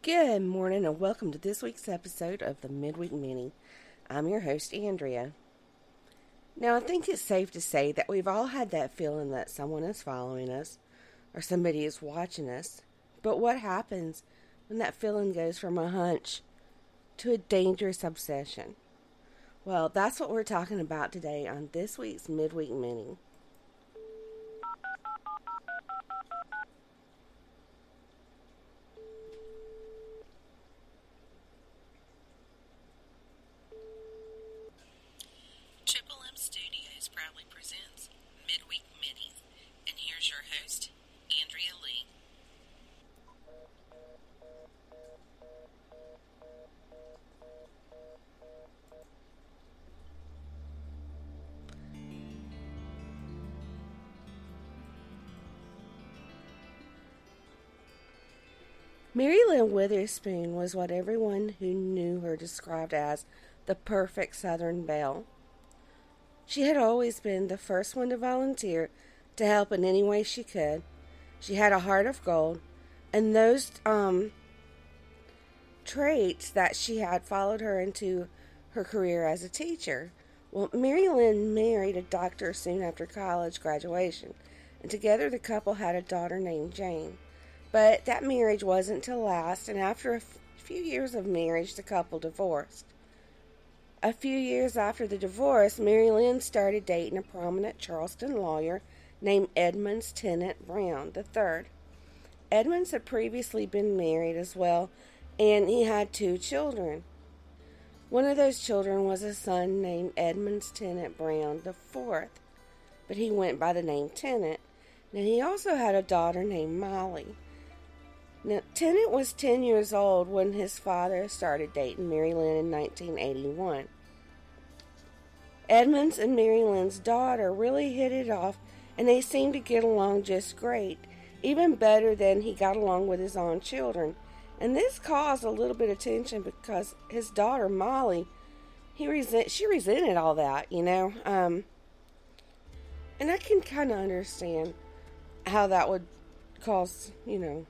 Good morning and welcome to this week's episode of the Midweek Mini. I'm your host, Andrea. Now, I think it's safe to say that we've all had that feeling that someone is following us or somebody is watching us. But what happens when that feeling goes from a hunch to a dangerous obsession? Well, that's what we're talking about today on this week's Midweek Mini. Presents Midweek Minis, and here's your host, Andrea Lea. Mary Lynn Witherspoon was what everyone who knew her described as the perfect Southern belle. She had always been the first one to volunteer to help in any way she could. She had a heart of gold, and those um, traits that she had followed her into her career as a teacher. Well, Mary Lynn married a doctor soon after college graduation, and together the couple had a daughter named Jane. But that marriage wasn't to last, and after a f- few years of marriage, the couple divorced. A few years after the divorce, Mary Lynn started dating a prominent Charleston lawyer named Edmunds Tennant Brown III. Edmunds had previously been married as well, and he had two children. One of those children was a son named Edmunds Tennant Brown IV, but he went by the name Tennant. Now, he also had a daughter named Molly. Now, Tennant was 10 years old when his father started dating Mary Lynn in 1981. Edmunds and Mary Lynn's daughter really hit it off, and they seemed to get along just great, even better than he got along with his own children. And this caused a little bit of tension because his daughter Molly, he resent she resented all that, you know. Um, and I can kind of understand how that would cause, you know,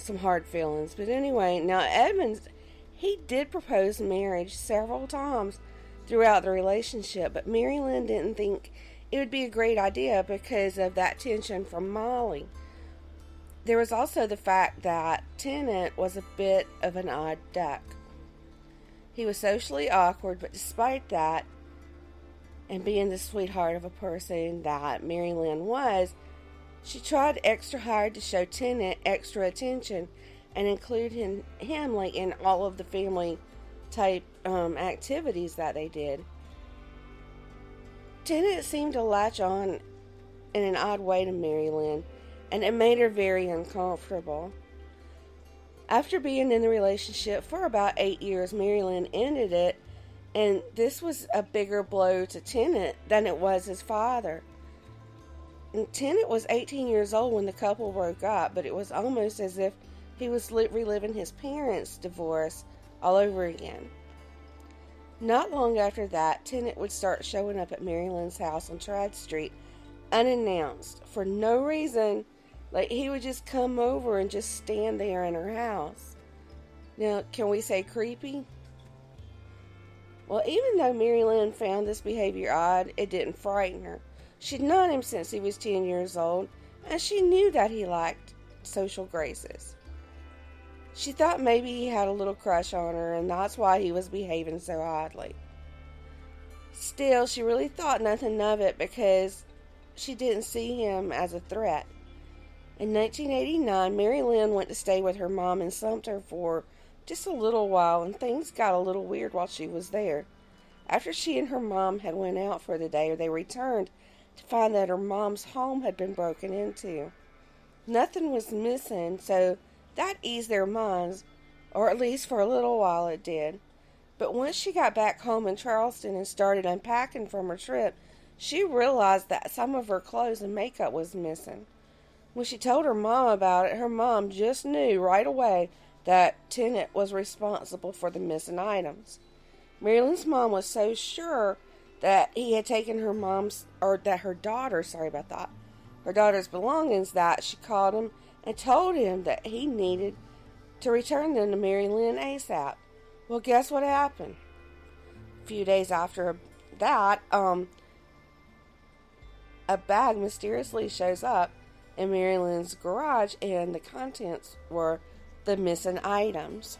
some hard feelings. But anyway, now Edmunds, he did propose marriage several times throughout the relationship, but Mary Lynn didn't think it would be a great idea because of that tension from Molly. There was also the fact that Tennant was a bit of an odd duck. He was socially awkward, but despite that, and being the sweetheart of a person that Mary Lynn was, she tried extra hard to show Tennant extra attention and include him, him like in all of the family type um, activities that they did. Tennant seemed to latch on in an odd way to Mary Lynn, and it made her very uncomfortable. After being in the relationship for about eight years, Mary Lynn ended it, and this was a bigger blow to Tennant than it was his father. Tennant was 18 years old when the couple broke up, but it was almost as if he was reliving his parents' divorce all over again. Not long after that, Tennant would start showing up at Mary Lynn's house on Tradd Street unannounced for no reason. Like he would just come over and just stand there in her house. Now, can we say creepy? Well, even though Mary Lynn found this behavior odd, it didn't frighten her. She'd known him since he was 10 years old, and she knew that he liked social graces. She thought maybe he had a little crush on her, and that's why he was behaving so oddly. Still, she really thought nothing of it because she didn't see him as a threat. In 1989, Mary Lynn went to stay with her mom in Sumter for just a little while, and things got a little weird while she was there. After she and her mom had went out for the day, they returned to find that her mom's home had been broken into. Nothing was missing, so that eased their minds, or at least for a little while it did. But once she got back home in Charleston and started unpacking from her trip, she realized that some of her clothes and makeup was missing. When she told her mom about it, her mom just knew right away that Tennant was responsible for the missing items. Mary Lynn's mom was so sure that he had taken her mom's, or that her daughter, sorry about that, her daughter's belongings, that she called him and told him that he needed to return them to Mary Lynn ASAP. Well, guess what happened? A few days after that, um, a bag mysteriously shows up in Mary Lynn's garage, and the contents were the missing items.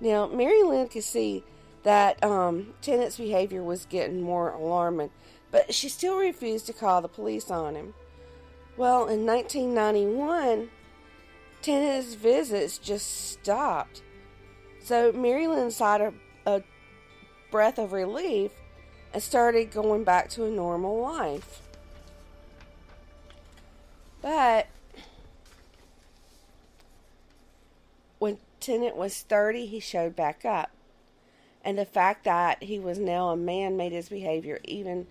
Now, Mary Lynn could see that um, Tennant's behavior was getting more alarming, but she still refused to call the police on him. Well, in 1991, Tennant's visits just stopped. So Mary Lynn sighed a, a breath of relief and started going back to a normal life. But when Tennant was 30, he showed back up. And the fact that he was now a man made his behavior even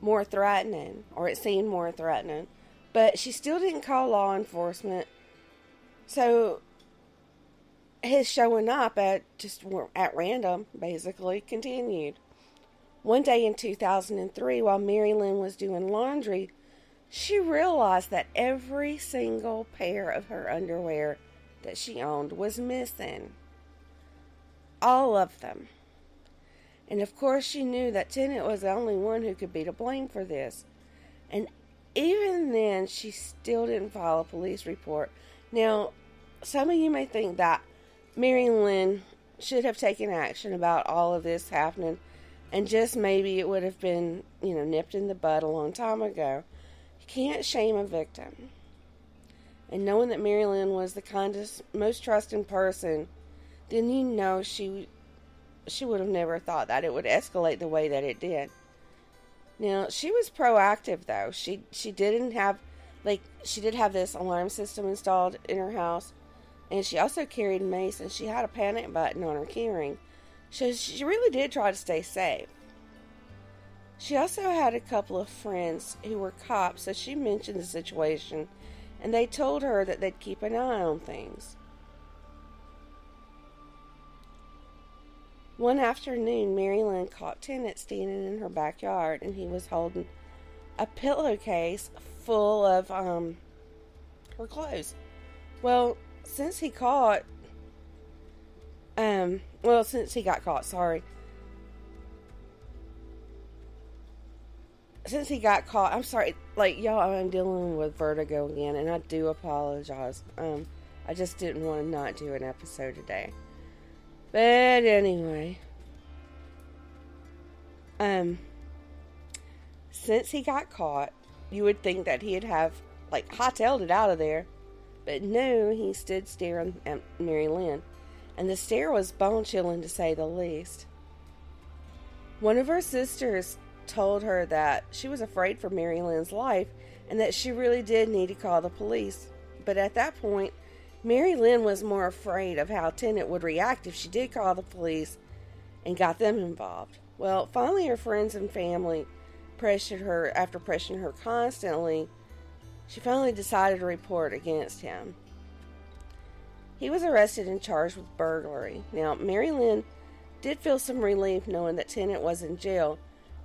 more threatening, or it seemed more threatening. But she still didn't call law enforcement. So his showing up at just at random basically continued. One day in 2003, while Mary Lynn was doing laundry, she realized that every single pair of her underwear that she owned was missing. All of them. And of course, she knew that Tennant was the only one who could be to blame for this. And even then, she still didn't file a police report. Now, some of you may think that Mary Lynn should have taken action about all of this happening, and just maybe it would have been, you know, nipped in the bud a long time ago. You can't shame a victim. And knowing that Mary Lynn was the kindest, most trusting person, then you know she she would have never thought that it would escalate the way that it did. Now she was proactive though. She she didn't have like she did have this alarm system installed in her house, and she also carried mace and she had a panic button on her keyring. So she really did try to stay safe. She also had a couple of friends who were cops, so she mentioned the situation, and they told her that they'd keep an eye on things. One afternoon, Mary Lynn caught Tennant standing in her backyard, and he was holding a pillowcase full of um, her clothes. Well, since he caught, um, well, since he got caught, sorry, since he got caught, I'm sorry, like y'all, I'm dealing with vertigo again, and I do apologize. Um, I just didn't want to not do an episode today. But anyway, um, since he got caught, you would think that he'd have like hightailed it out of there, but no, he stood staring at Mary Lynn, and the stare was bone chilling to say the least. One of her sisters told her that she was afraid for Mary Lynn's life and that she really did need to call the police. But at that point, Mary Lynn was more afraid of how Tennant would react if she did call the police and got them involved. Well, finally, her friends and family pressured her, after pressuring her constantly, she finally decided to report against him. He was arrested and charged with burglary. Now, Mary Lynn did feel some relief knowing that Tennant was in jail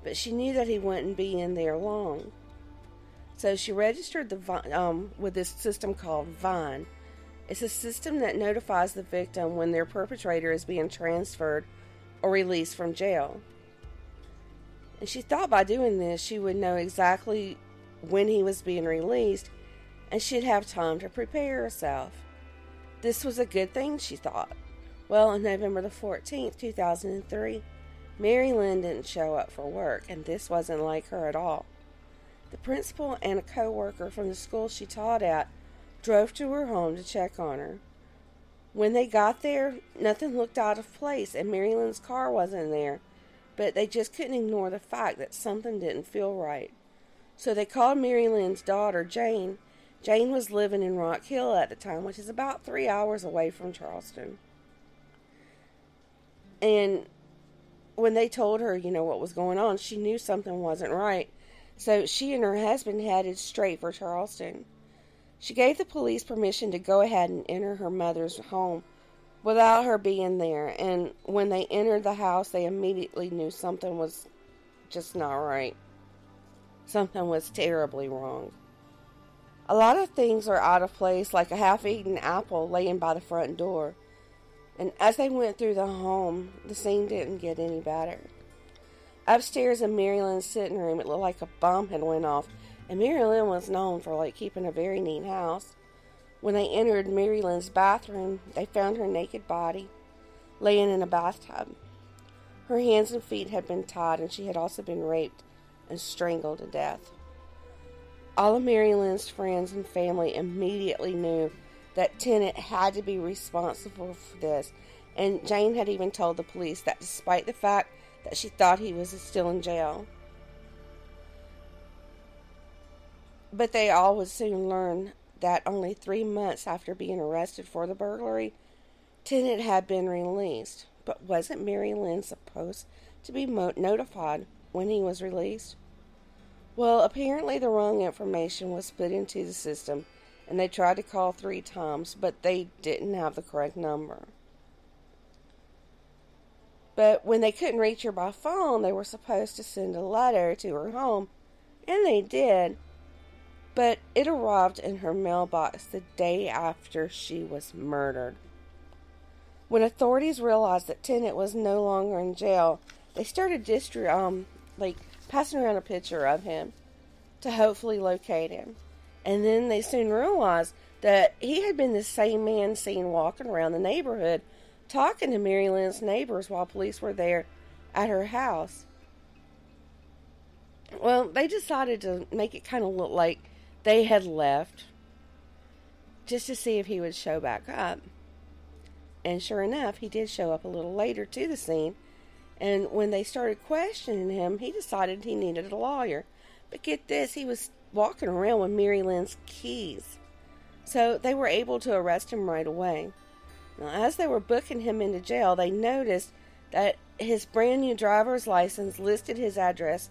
but she knew that he wouldn't be in there long. So she registered the um, with this system called Vine. It's a system that notifies the victim when their perpetrator is being transferred or released from jail. And she thought by doing this she would know exactly when he was being released and she'd have time to prepare herself. This was a good thing, she thought. Well, on November the 14th, 2003, Mary Lynn didn't show up for work, and this wasn't like her at all. The principal and a co worker from the school she taught at drove to her home to check on her. When they got there, nothing looked out of place, and Mary Lynn's car wasn't there, but they just couldn't ignore the fact that something didn't feel right. So they called Mary Lynn's daughter, Jane. Jane was living in Rock Hill at the time, which is about three hours away from Charleston. And when they told her, you know, what was going on, she knew something wasn't right. So she and her husband headed straight for Charleston. She gave the police permission to go ahead and enter her mother's home without her being there. And when they entered the house, they immediately knew something was just not right. Something was terribly wrong. A lot of things are out of place, like a half eaten apple laying by the front door. And as they went through the home, the scene didn't get any better. Upstairs in Mary Lynn's sitting room, it looked like a bomb had went off, and Mary Lynn was known for like keeping a very neat house. When they entered Mary Lynn's bathroom, they found her naked body laying in a bathtub. Her hands and feet had been tied, and she had also been raped and strangled to death. All of Mary Lynn's friends and family immediately knew that Tennant had to be responsible for this, and Jane had even told the police that despite the fact that she thought he was still in jail. But they all would soon learn that only three months after being arrested for the burglary, Tennant had been released. But wasn't Mary Lynn supposed to be mo- notified when he was released? Well, apparently the wrong information was put into the system, and they tried to call three times, but they didn't have the correct number. But when they couldn't reach her by phone, they were supposed to send a letter to her home, and they did. But it arrived in her mailbox the day after she was murdered. When authorities realized that Tennant was no longer in jail, they started distri- um, like passing around a picture of him to hopefully locate him. And then they soon realized that he had been the same man seen walking around the neighborhood talking to Mary Lynn's neighbors while police were there at her house. Well, they decided to make it kind of look like they had left just to see if he would show back up. And sure enough, he did show up a little later to the scene and when they started questioning him, he decided he needed a lawyer. But get this, he was walking around with Mary Lynn's keys. So they were able to arrest him right away. Now, as they were booking him into jail, they noticed that his brand new driver's license listed his address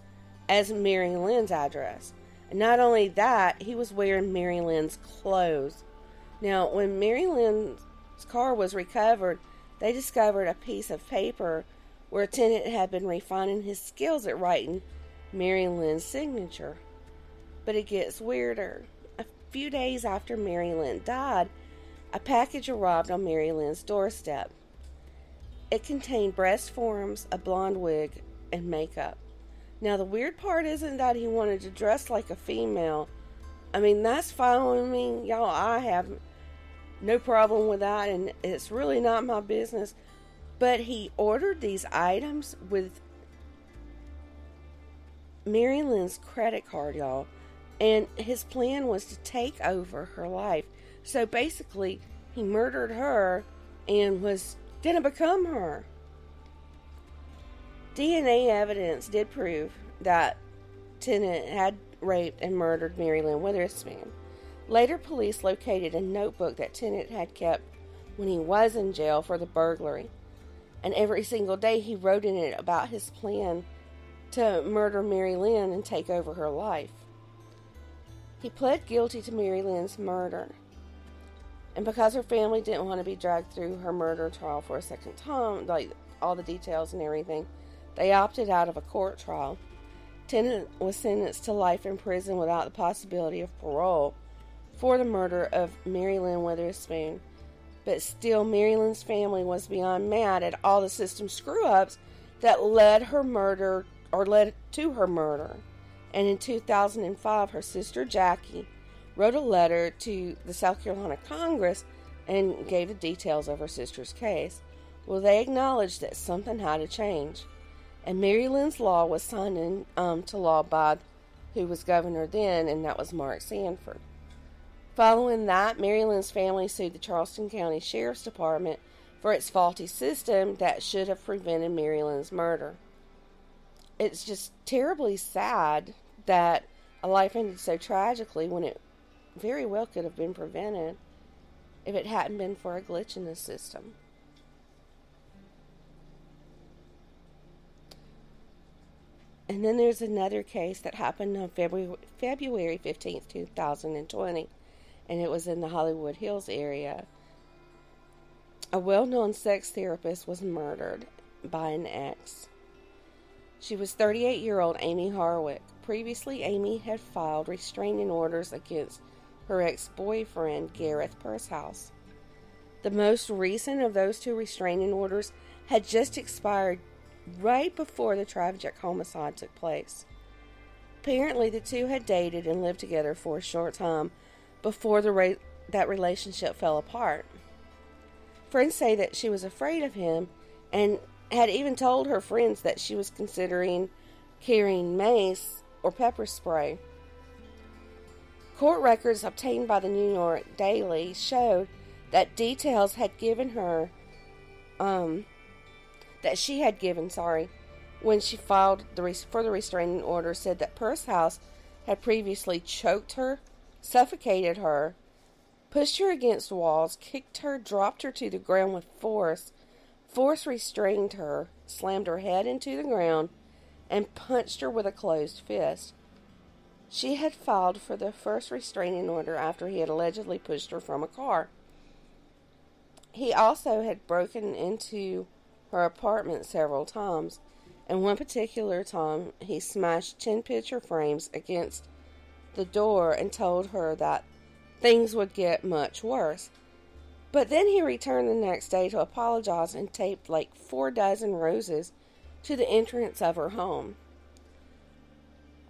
as Mary Lynn's address. Not only that, he was wearing Mary Lynn's clothes. Now, when Mary Lynn's car was recovered, they discovered a piece of paper where Tennant had been refining his skills at writing Mary Lynn's signature. But it gets weirder. A few days after Mary Lynn died, a package arrived on Mary Lynn's doorstep. It contained breast forms, a blonde wig, and makeup. Now, the weird part isn't that he wanted to dress like a female. I mean, that's following me. Y'all, I have no problem with that, and it's really not my business. But he ordered these items with Mary Lynn's credit card, y'all. And his plan was to take over her life. So basically, he murdered her and was going to become her. DNA evidence did prove that Tennant had raped and murdered Mary Lynn Witherspoon. Later, police located a notebook that Tennant had kept when he was in jail for the burglary and every single day he wrote in it about his plan to murder Mary Lynn and take over her life. He pled guilty to Mary Lynn's murder. And because her family didn't want to be dragged through her murder trial for a second time, like all the details and everything, they opted out of a court trial. Tennant was sentenced to life in prison without the possibility of parole for the murder of Mary Lynn Witherspoon but still, Mary Lynn's family was beyond mad at all the system screw ups that led her murder or led to her murder. And in 2005, her sister Jackie wrote a letter to the South Carolina Congress and gave the details of her sister's case. Well, they acknowledged that something had to change. And Mary Lynn's law was signed into um, law by who was governor then, and that was Mark Sanford. Following that, Mary Lynn's family sued the Charleston County Sheriff's Department for its faulty system that should have prevented Mary Lynn's murder. It's just terribly sad that a life ended so tragically when it very well could have been prevented if it hadn't been for a glitch in the system. And then there's another case that happened on February, February 15th, 2020 and it was in the Hollywood Hills area. A well known sex therapist was murdered by an ex. She was 38 year old Amie Harwick. Previously, Amie had filed restraining orders against her ex boyfriend, Gareth Pursehouse. The most recent of those two restraining orders had just expired right before the tragic homicide took place. Apparently, the two had dated and lived together for a short time before the ra- that relationship fell apart. Friends say that she was afraid of him and had even told her friends that she was considering carrying mace or pepper spray. Court records obtained by the New York Daily showed that details had given her, um, that she had given, sorry, when she filed the for the restraining order, said that Pursehouse had previously choked her, suffocated her, pushed her against walls, kicked her, dropped her to the ground with force, force restrained her, slammed her head into the ground, and punched her with a closed fist. She had filed for the first restraining order after he had allegedly pushed her from a car. He also had broken into her apartment several times, and one particular time he smashed 10 picture frames against the door and told her that things would get much worse. But then he returned the next day to apologize and taped like four dozen roses to the entrance of her home.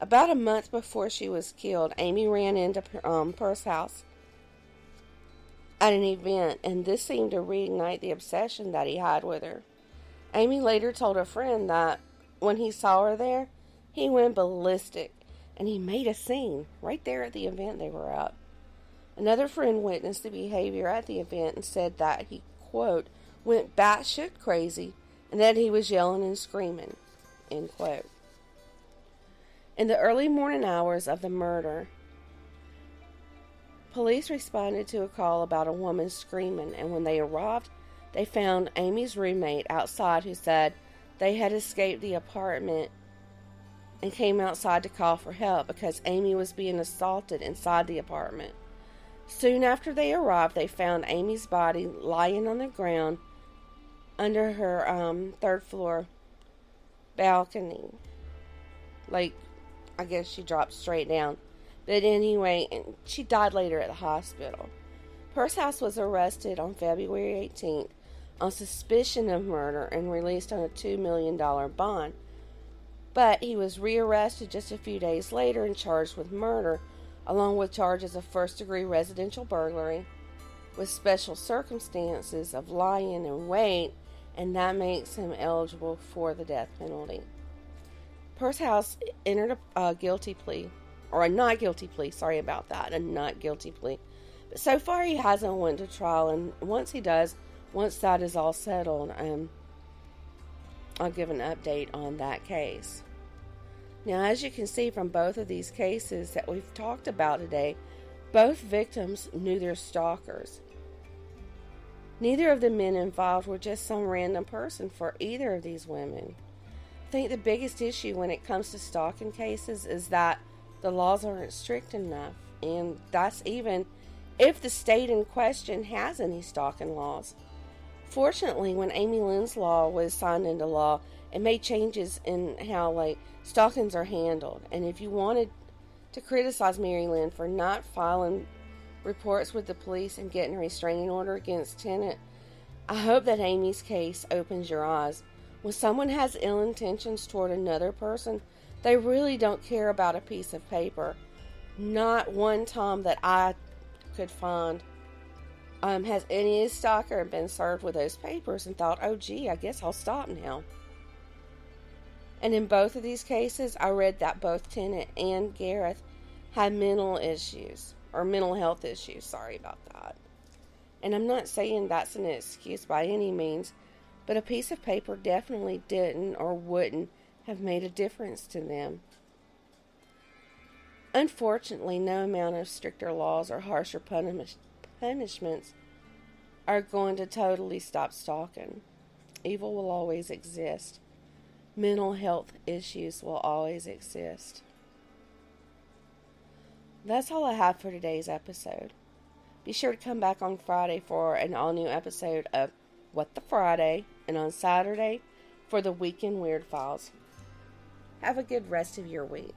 About a month before she was killed, Amie ran into um, Pursehouse at an event, and this seemed to reignite the obsession that he had with her. Amie later told a friend that when he saw her there, he went ballistic and he made a scene right there at the event they were at. Another friend witnessed the behavior at the event and said that he, quote, went batshit crazy and that he was yelling and screaming, end quote. In the early morning hours of the murder, police responded to a call about a woman screaming, and when they arrived, they found Amie's roommate outside who said they had escaped the apartment and came outside to call for help because Amie was being assaulted inside the apartment. Soon after they arrived, they found Amie's body lying on the ground under her um, third floor balcony. Like, I guess she dropped straight down. But anyway, she died later at the hospital. Pursehouse was arrested on February 18th on suspicion of murder and released on a $2 million bond. But he was rearrested just a few days later and charged with murder, along with charges of first degree residential burglary, with special circumstances of lying in wait, and that makes him eligible for the death penalty. Pursehouse entered a, a guilty plea, or a not guilty plea, sorry about that, a not guilty plea. But so far he hasn't went to trial, and once he does, once that is all settled, um, I'll give an update on that case. Now, as you can see from both of these cases that we've talked about today, both victims knew their stalkers. Neither of the men involved were just some random person for either of these women. I think the biggest issue when it comes to stalking cases is that the laws aren't strict enough, and that's even if the state in question has any stalking laws. Fortunately, when Amy Lynn's law was signed into law, it made changes in how like stockings are handled. And if you wanted to criticize Mary Lynn for not filing reports with the police and getting a restraining order against Tennant, I hope that Amie's case opens your eyes. When someone has ill intentions toward another person, they really don't care about a piece of paper. Not one time that I could find um, has any stalker been served with those papers and thought, oh, gee, I guess I'll stop now? And in both of these cases, I read that both Tennant and Gareth had mental issues, or mental health issues. Sorry about that. And I'm not saying that's an excuse by any means, but a piece of paper definitely didn't or wouldn't have made a difference to them. Unfortunately, no amount of stricter laws or harsher punish- punishments are going to totally stop stalking. Evil will always exist. Mental health issues will always exist. That's all I have for today's episode. Be sure to come back on Friday for an all new episode of What the Friday, and on Saturday for the Weekend Weird Files. Have a good rest of your week.